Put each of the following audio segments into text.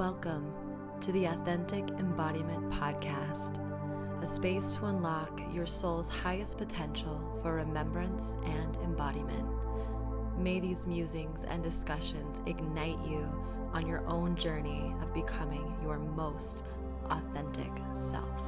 Welcome to the Authentic Embodiment Podcast, a space to unlock your soul's highest potential for remembrance and embodiment. May these musings and discussions ignite you on your own journey of becoming your most authentic self.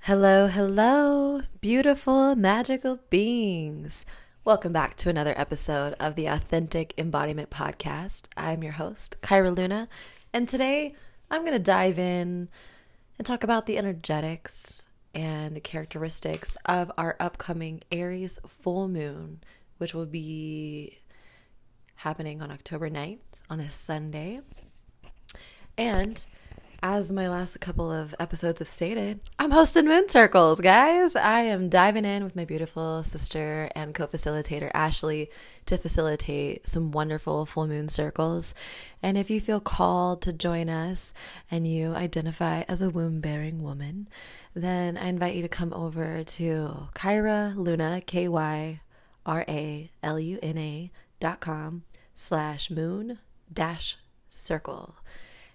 Hello, hello, beautiful, magical beings. Welcome back to another episode of the Authentic Embodiment Podcast. I'm your host, Kyra Luna, and today I'm going to dive in and talk about the energetics and the characteristics of our upcoming Aries full moon, which will be happening on October 9th on a Sunday. And as my last couple of episodes have stated, I'm hosting Moon Circles, guys. I am diving in with my beautiful sister and co facilitator, Ashley, to facilitate some wonderful full moon circles. And if you feel called to join us and you identify as a womb bearing woman, then I invite you to come over to Kyra Luna, K Y R A L U N A dot com slash moon dash circle.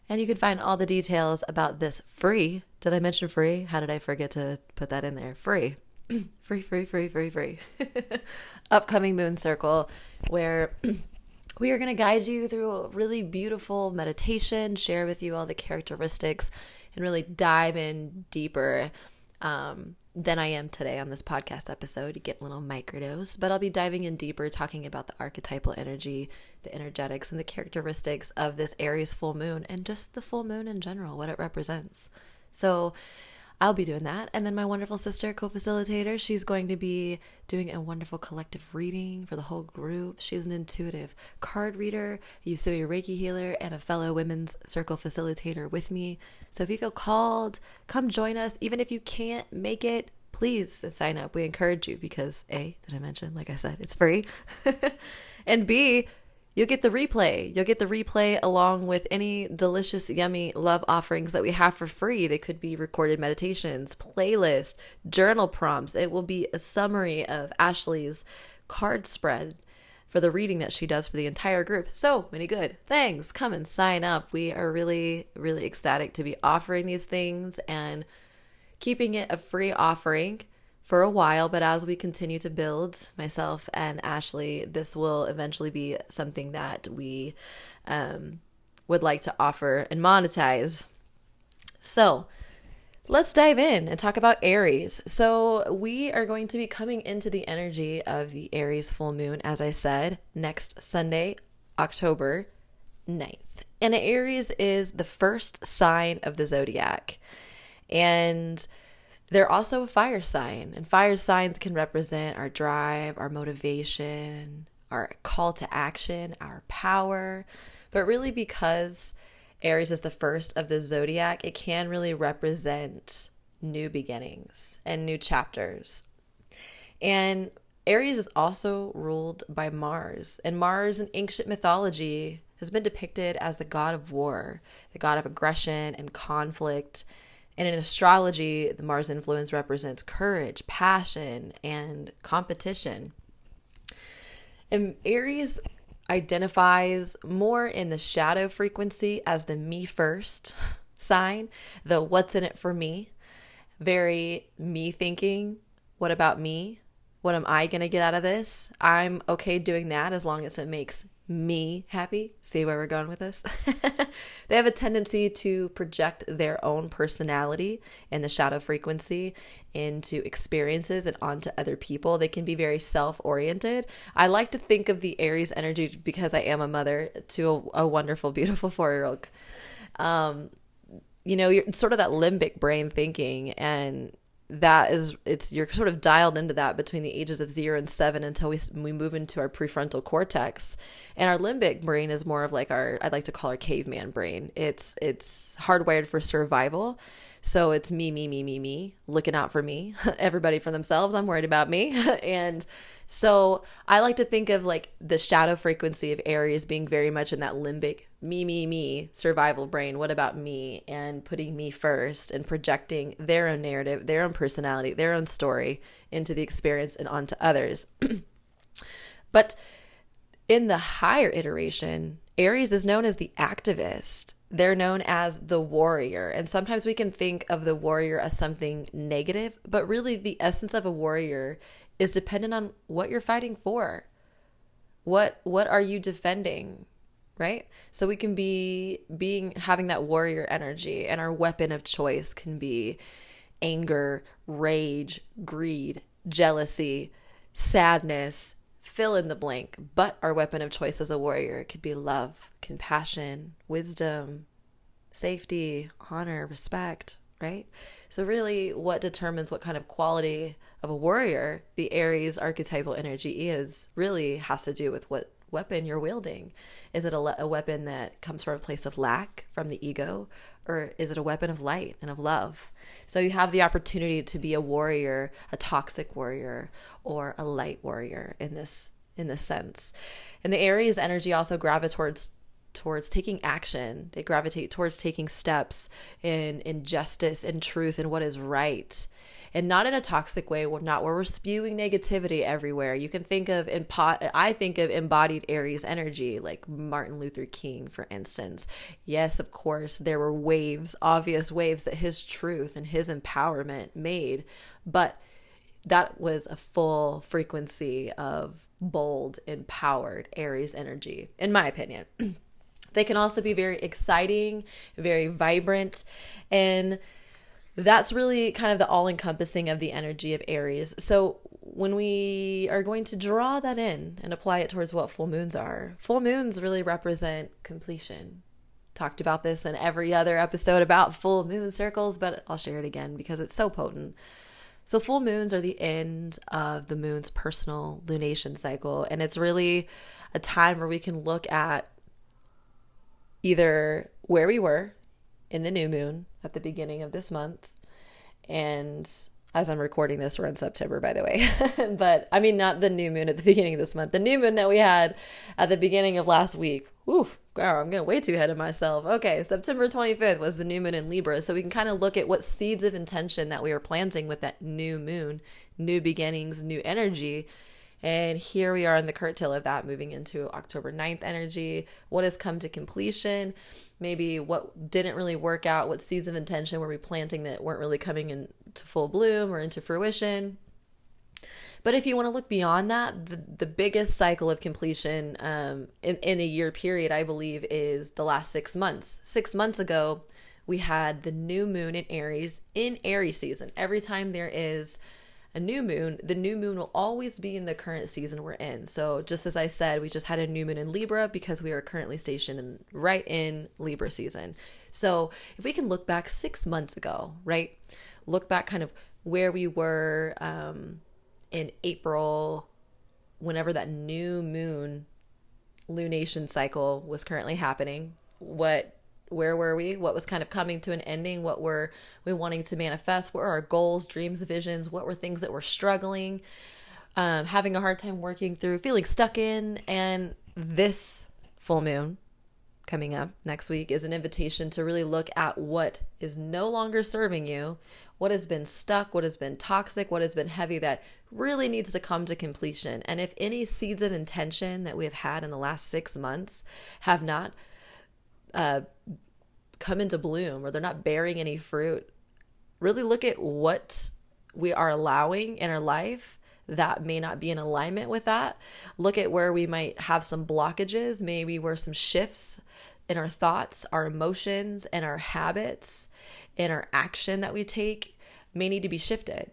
And you can find all the details about this free. Did I mention free? How did I forget to put that in there? Free. free, free, free, free, free. Upcoming Moon Circle, where we are going to guide you through a really beautiful meditation, share with you all the characteristics, and really dive in deeper um, than I am today on this podcast episode. You get little microdose, but I'll be diving in deeper, talking about the archetypal energy, the energetics, and the characteristics of this Aries full moon and just the full moon in general, what it represents. So, I'll be doing that. And then my wonderful sister, co facilitator, she's going to be doing a wonderful collective reading for the whole group. She's an intuitive card reader, Usui Reiki healer, and a fellow women's circle facilitator with me. So if you feel called, come join us. Even if you can't make it, please sign up. We encourage you because A, did I mention, like I said, it's free. and B, You'll get the replay. You'll get the replay along with any delicious, yummy love offerings that we have for free. They could be recorded meditations, playlist, journal prompts. It will be a summary of Ashley's card spread for the reading that she does for the entire group. So many good things. Come and sign up. We are really, really ecstatic to be offering these things and keeping it a free offering for a while, but as we continue to build, myself and Ashley, this will eventually be something that we um, would like to offer and monetize. So, let's dive in and talk about Aries. So, we are going to be coming into the energy of the Aries full moon, as I said, next Sunday, October 9th. And Aries is the first sign of the zodiac. And they're also a fire sign, and fire signs can represent our drive, our motivation, our call to action, our power. But really, because Aries is the first of the zodiac, it can really represent new beginnings and new chapters. And Aries is also ruled by Mars, and Mars in ancient mythology has been depicted as the god of war, the god of aggression and conflict and in astrology, the Mars influence represents courage, passion, and competition. And Aries identifies more in the shadow frequency as the me first sign, the what's in it for me, very me thinking, what about me? What am I going to get out of this? I'm okay doing that as long as it makes me happy. See where we're going with this? they have a tendency to project their own personality and the shadow frequency into experiences and onto other people. They can be very self oriented. I like to think of the Aries energy because I am a mother to a, a wonderful, beautiful four year old. Um, you know, you're sort of that limbic brain thinking and that is it's you're sort of dialed into that between the ages of 0 and 7 until we we move into our prefrontal cortex. And our limbic brain is more of like our I'd like to call our caveman brain. It's it's hardwired for survival. So it's me me me me me looking out for me everybody for themselves. I'm worried about me. And so I like to think of like the shadow frequency of Aries being very much in that limbic me, me, me survival brain. What about me? And putting me first and projecting their own narrative, their own personality, their own story into the experience and onto others. but In the higher iteration, Aries is known as the activist. They're known as the warrior. And sometimes we can think of the warrior as something negative, but really the essence of a warrior is dependent on what you're fighting for. What what are you defending? Right? So we can be being having that warrior energy and our weapon of choice can be anger, rage, greed, jealousy, sadness, fill in the blank. But our weapon of choice as a warrior could be love, compassion, wisdom, safety, honor, respect, right? So, really, what determines what kind of quality of a warrior the Aries archetypal energy is really has to do with what weapon you're wielding. Is it a, a, weapon that comes from a place of lack, from the ego, or is it a weapon of light and of love? So you have the opportunity to be a warrior, a toxic warrior, or a light warrior in this in this sense. And the Aries energy also gravitates towards towards taking action. They gravitate towards taking steps in in justice and truth and what is right and not in a toxic way, not where we're spewing negativity everywhere. You can think of in pot, I think of embodied Aries energy, like Martin Luther King, for instance. Yes, of course, there were waves, obvious waves that his truth and his empowerment made, but that was a full frequency of bold, empowered Aries energy, in my opinion. they can also be very exciting, very vibrant, and that's really kind of the all encompassing of the energy of Aries. So when we are going to draw that in and apply it towards what full moons are, full moons really represent completion. Talked about this in every other episode about full moon circles, but I'll share it again because it's so potent. So, full moons are the end of the moon's personal lunation cycle, and it's really a time where we can look at either where we were in the new moon at the beginning of this month. And as I'm recording this, we're in September, by the way. but I mean, not the new moon at the beginning of this month, the new moon that we had at the beginning of last week. Ooh, girl, I'm getting way too ahead of myself. Okay, September 25th was the new moon in Libra. So we can kind of look at what seeds of intention that we were planting with that new moon, new beginnings, new energy and here we are in the curtail of that, moving into October 9th energy. What has come to completion? Maybe what didn't really work out, what seeds of intention were we planting that weren't really coming into full bloom or into fruition. But if you want to look beyond that, the, the biggest cycle of completion um, in, in a year period, I believe, is the last six months. Six months ago, we had the new moon in Aries in Aries season. Every time there is a new moon, the new moon will always be in the current season we're in. So, just as I said, we just had a new moon in Libra because we are currently stationed in, right in Libra season. So, if we can look back six months ago, right? Look back kind of where we were um, in April, whenever that new moon lunation cycle was currently happening, what where were we? What was kind of coming to an ending? What were we wanting to manifest? What were our goals dreams visions? What were things that were struggling um, having a hard time working through feeling stuck in? And this full moon coming up next week is an invitation to really look at what is no longer serving you what has been stuck what has been toxic what has been heavy that really needs to come to completion. And if any seeds of intention that we have had in the last six months have not uh, come into bloom or they're not bearing any fruit, really look at what we are allowing in our life that may not be in alignment with that. Look at where we might have some blockages, maybe where some shifts in our thoughts, our emotions, and our habits, in our action that we take may need to be shifted.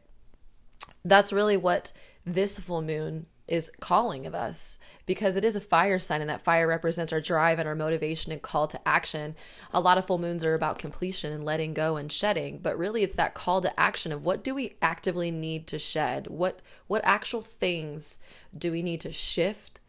That's really what this full moon is calling of us because it is a fire sign and that fire represents our drive and our motivation and call to action. A lot of full moons are about completion and letting go and shedding, but really it's that call to action of what do we actively need to shed? What what actual things do we need to shift?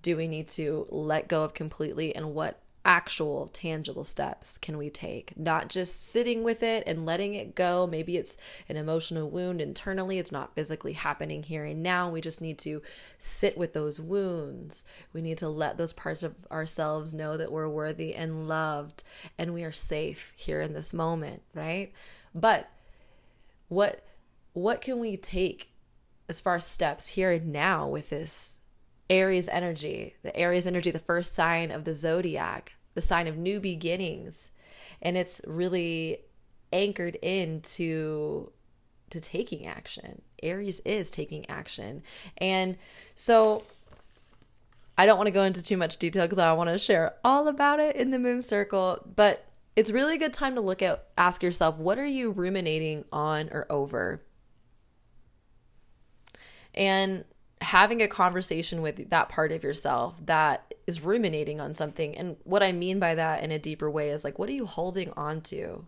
Do we need to let go of completely and what actual tangible steps can we take? Not just sitting with it and letting it go. Maybe it's an emotional wound internally, it's not physically happening here and now. We just need to sit with those wounds. We need to let those parts of ourselves know that we're worthy and loved and we are safe here in this moment, right? But what what can we take as far as steps here and now with this Aries energy, the Aries energy, the first sign of the zodiac, the sign of new beginnings. And it's really anchored into to taking action. Aries is taking action. And so I don't want to go into too much detail because I want to share all about it in the moon circle, but it's really a good time to look at ask yourself what are you ruminating on or over? And having a conversation with that part of yourself that is ruminating on something. And what I mean by that in a deeper way is like, what are you holding on to?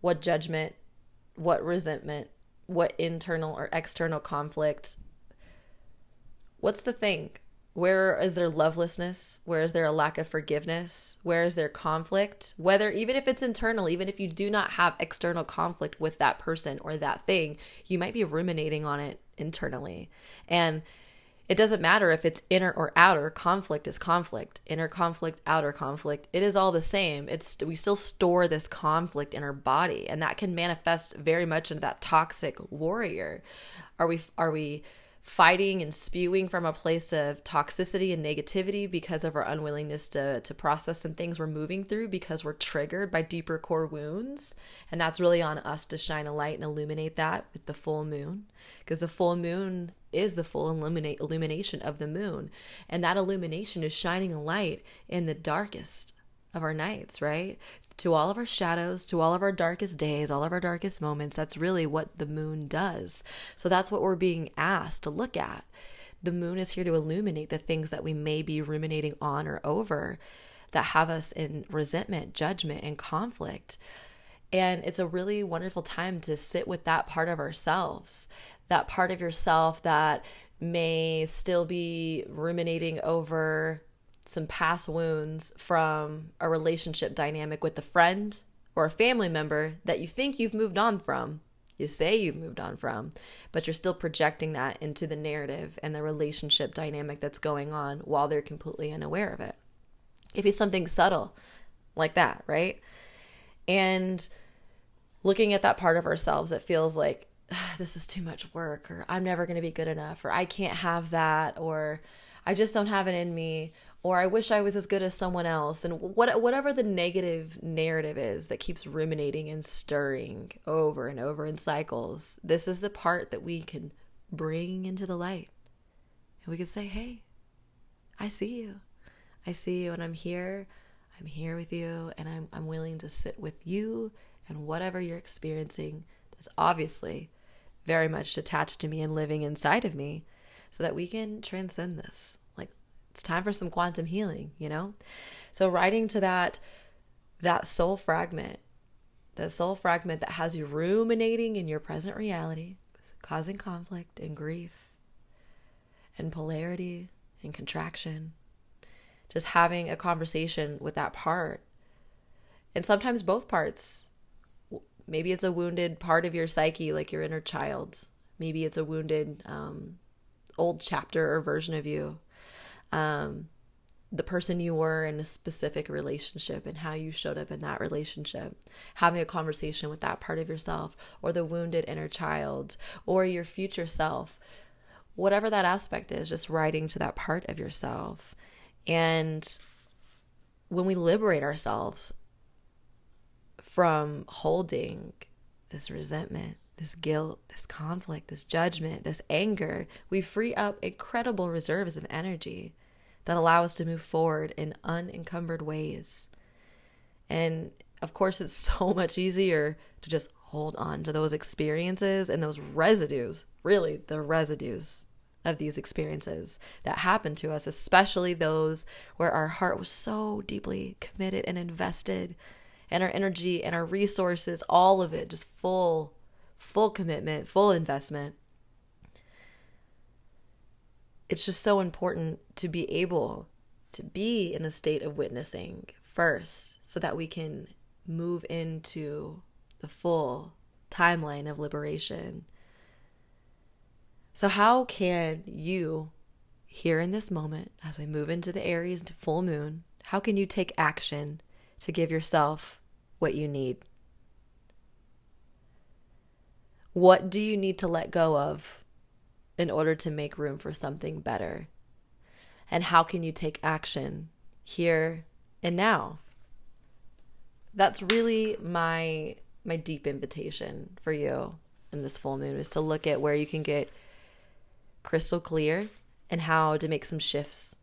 What judgment, what resentment, what internal or external conflict? What's the thing? Where is there lovelessness? Where is there a lack of forgiveness? Where is there conflict? Whether, even if it's internal, even if you do not have external conflict with that person or that thing, you might be ruminating on it internally. And it doesn't matter if it's inner or outer, conflict is conflict. Inner conflict, outer conflict, it is all the same. It's we still store this conflict in our body and that can manifest very much into that toxic warrior. Are we are we fighting and spewing from a place of toxicity and negativity because of our unwillingness to to process some things we're moving through because we're triggered by deeper core wounds. And that's really on us to shine a light and illuminate that with the full moon. Because the full moon is the full illuminate illumination of the moon. And that illumination is shining a light in the darkest of our nights right to all of our shadows, to all of our darkest days, all of our darkest moments. That's really what the moon does. So that's what we're being asked to look at. The moon is here to illuminate the things that we may be ruminating on or over that have us in resentment, judgment, and conflict. And it's a really wonderful time to sit with that part of ourselves, that part of yourself that may still be ruminating over some past wounds from a relationship dynamic with a friend or a family member that you think you've moved on from. You say you've moved on from, but you're still projecting that into the narrative and the relationship dynamic that's going on while they're completely unaware of it. It be something subtle like that, right? And looking at that part of ourselves that feels like ah, this is too much work, or I'm never going to be good enough, or I can't have that, or I just don't have it in me, or I wish I was as good as someone else, and what, whatever the negative narrative is that keeps ruminating and stirring over and over in cycles, this is the part that we can bring into the light. And we can say, hey, I see you. I see you, and I'm here. I'm here with you, and I'm, I'm willing to sit with you and whatever you're experiencing that's obviously very much attached to me and living inside of me so that we can transcend this it's time for some quantum healing, you know? So writing to that that soul fragment, that soul fragment that has you ruminating in your present reality, causing conflict and grief and polarity and contraction. Just having a conversation with that part. And sometimes both parts. Maybe it's a wounded part of your psyche, like your inner child. Maybe it's a wounded um, old chapter or version of you um, the person you were in a specific relationship and how you showed up in that relationship, having a conversation with that part of yourself or the wounded inner child or your future self, whatever that aspect is, just writing to that part of yourself. And when we liberate ourselves from holding this resentment, this guilt, this conflict, this judgment, this anger, we free up incredible reserves of energy that allow us to move forward in unencumbered ways. And of course, it's so much easier to just hold on to those experiences and those residues, really, the residues of these experiences that happened to us, especially those where our heart was so deeply committed and invested, and our energy and our resources, all of it, just full full commitment, full investment. It's just so important to be able to be in a state of witnessing first so that we can move into the full timeline of liberation. So, how can you, here in this moment, as we move into the Aries into full moon, how can you take action to give yourself what you need? What do you need to let go of in order to make room for something better? And how can you take action here and now? That's really my my deep invitation for you in this full moon is to look at where you can get crystal clear and how to make some shifts.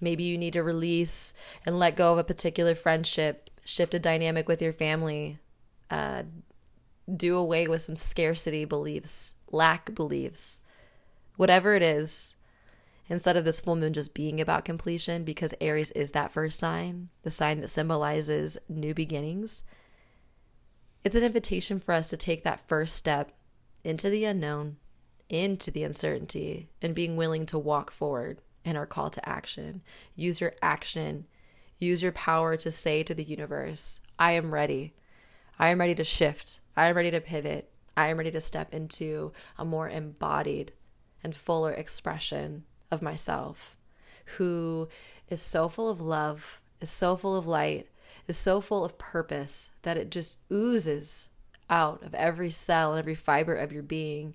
Maybe you need to release and let go of a particular friendship, shift a dynamic with your family, uh, do away with some scarcity beliefs, lack beliefs, whatever it is. Instead of this full moon just being about completion, because Aries is that first sign, the sign that symbolizes new beginnings, it's an invitation for us to take that first step into the unknown, into the uncertainty, and being willing to walk forward in our call to action. Use your action, use your power to say to the universe, I am ready. I am ready to shift. I am ready to pivot. I am ready to step into a more embodied and fuller expression of myself who is so full of love, is so full of light, is so full of purpose that it just oozes out of every cell and every fiber of your being.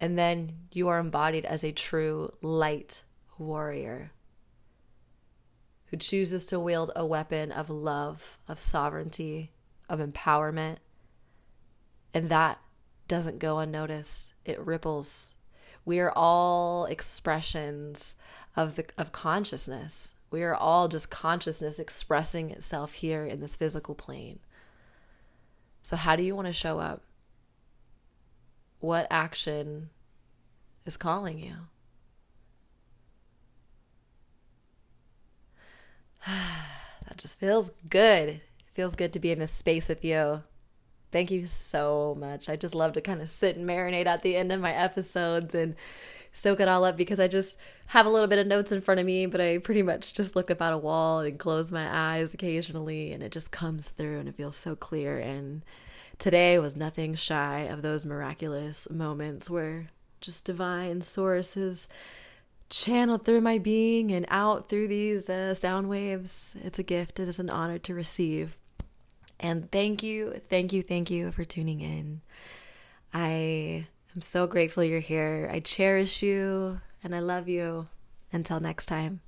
And then you are embodied as a true light warrior who chooses to wield a weapon of love, of sovereignty, of empowerment. And that doesn't go unnoticed, it ripples. We are all expressions of the of consciousness. We are all just consciousness expressing itself here in this physical plane. So, how do you want to show up? What action is calling you? that just feels good. It feels good to be in this space with you. Thank you so much. I just love to kind of sit and marinate at the end of my episodes and soak it all up because I just have a little bit of notes in front of me, but I pretty much just look at a wall and close my eyes occasionally and it just comes through and it feels so clear. And today was nothing shy of those miraculous moments where just divine sources channeled through my being and out through these uh, sound waves. It's a gift. It is an honor to receive. And thank you, thank you, thank you for tuning in. I am so grateful you're here. I cherish you and I love you. Until next time.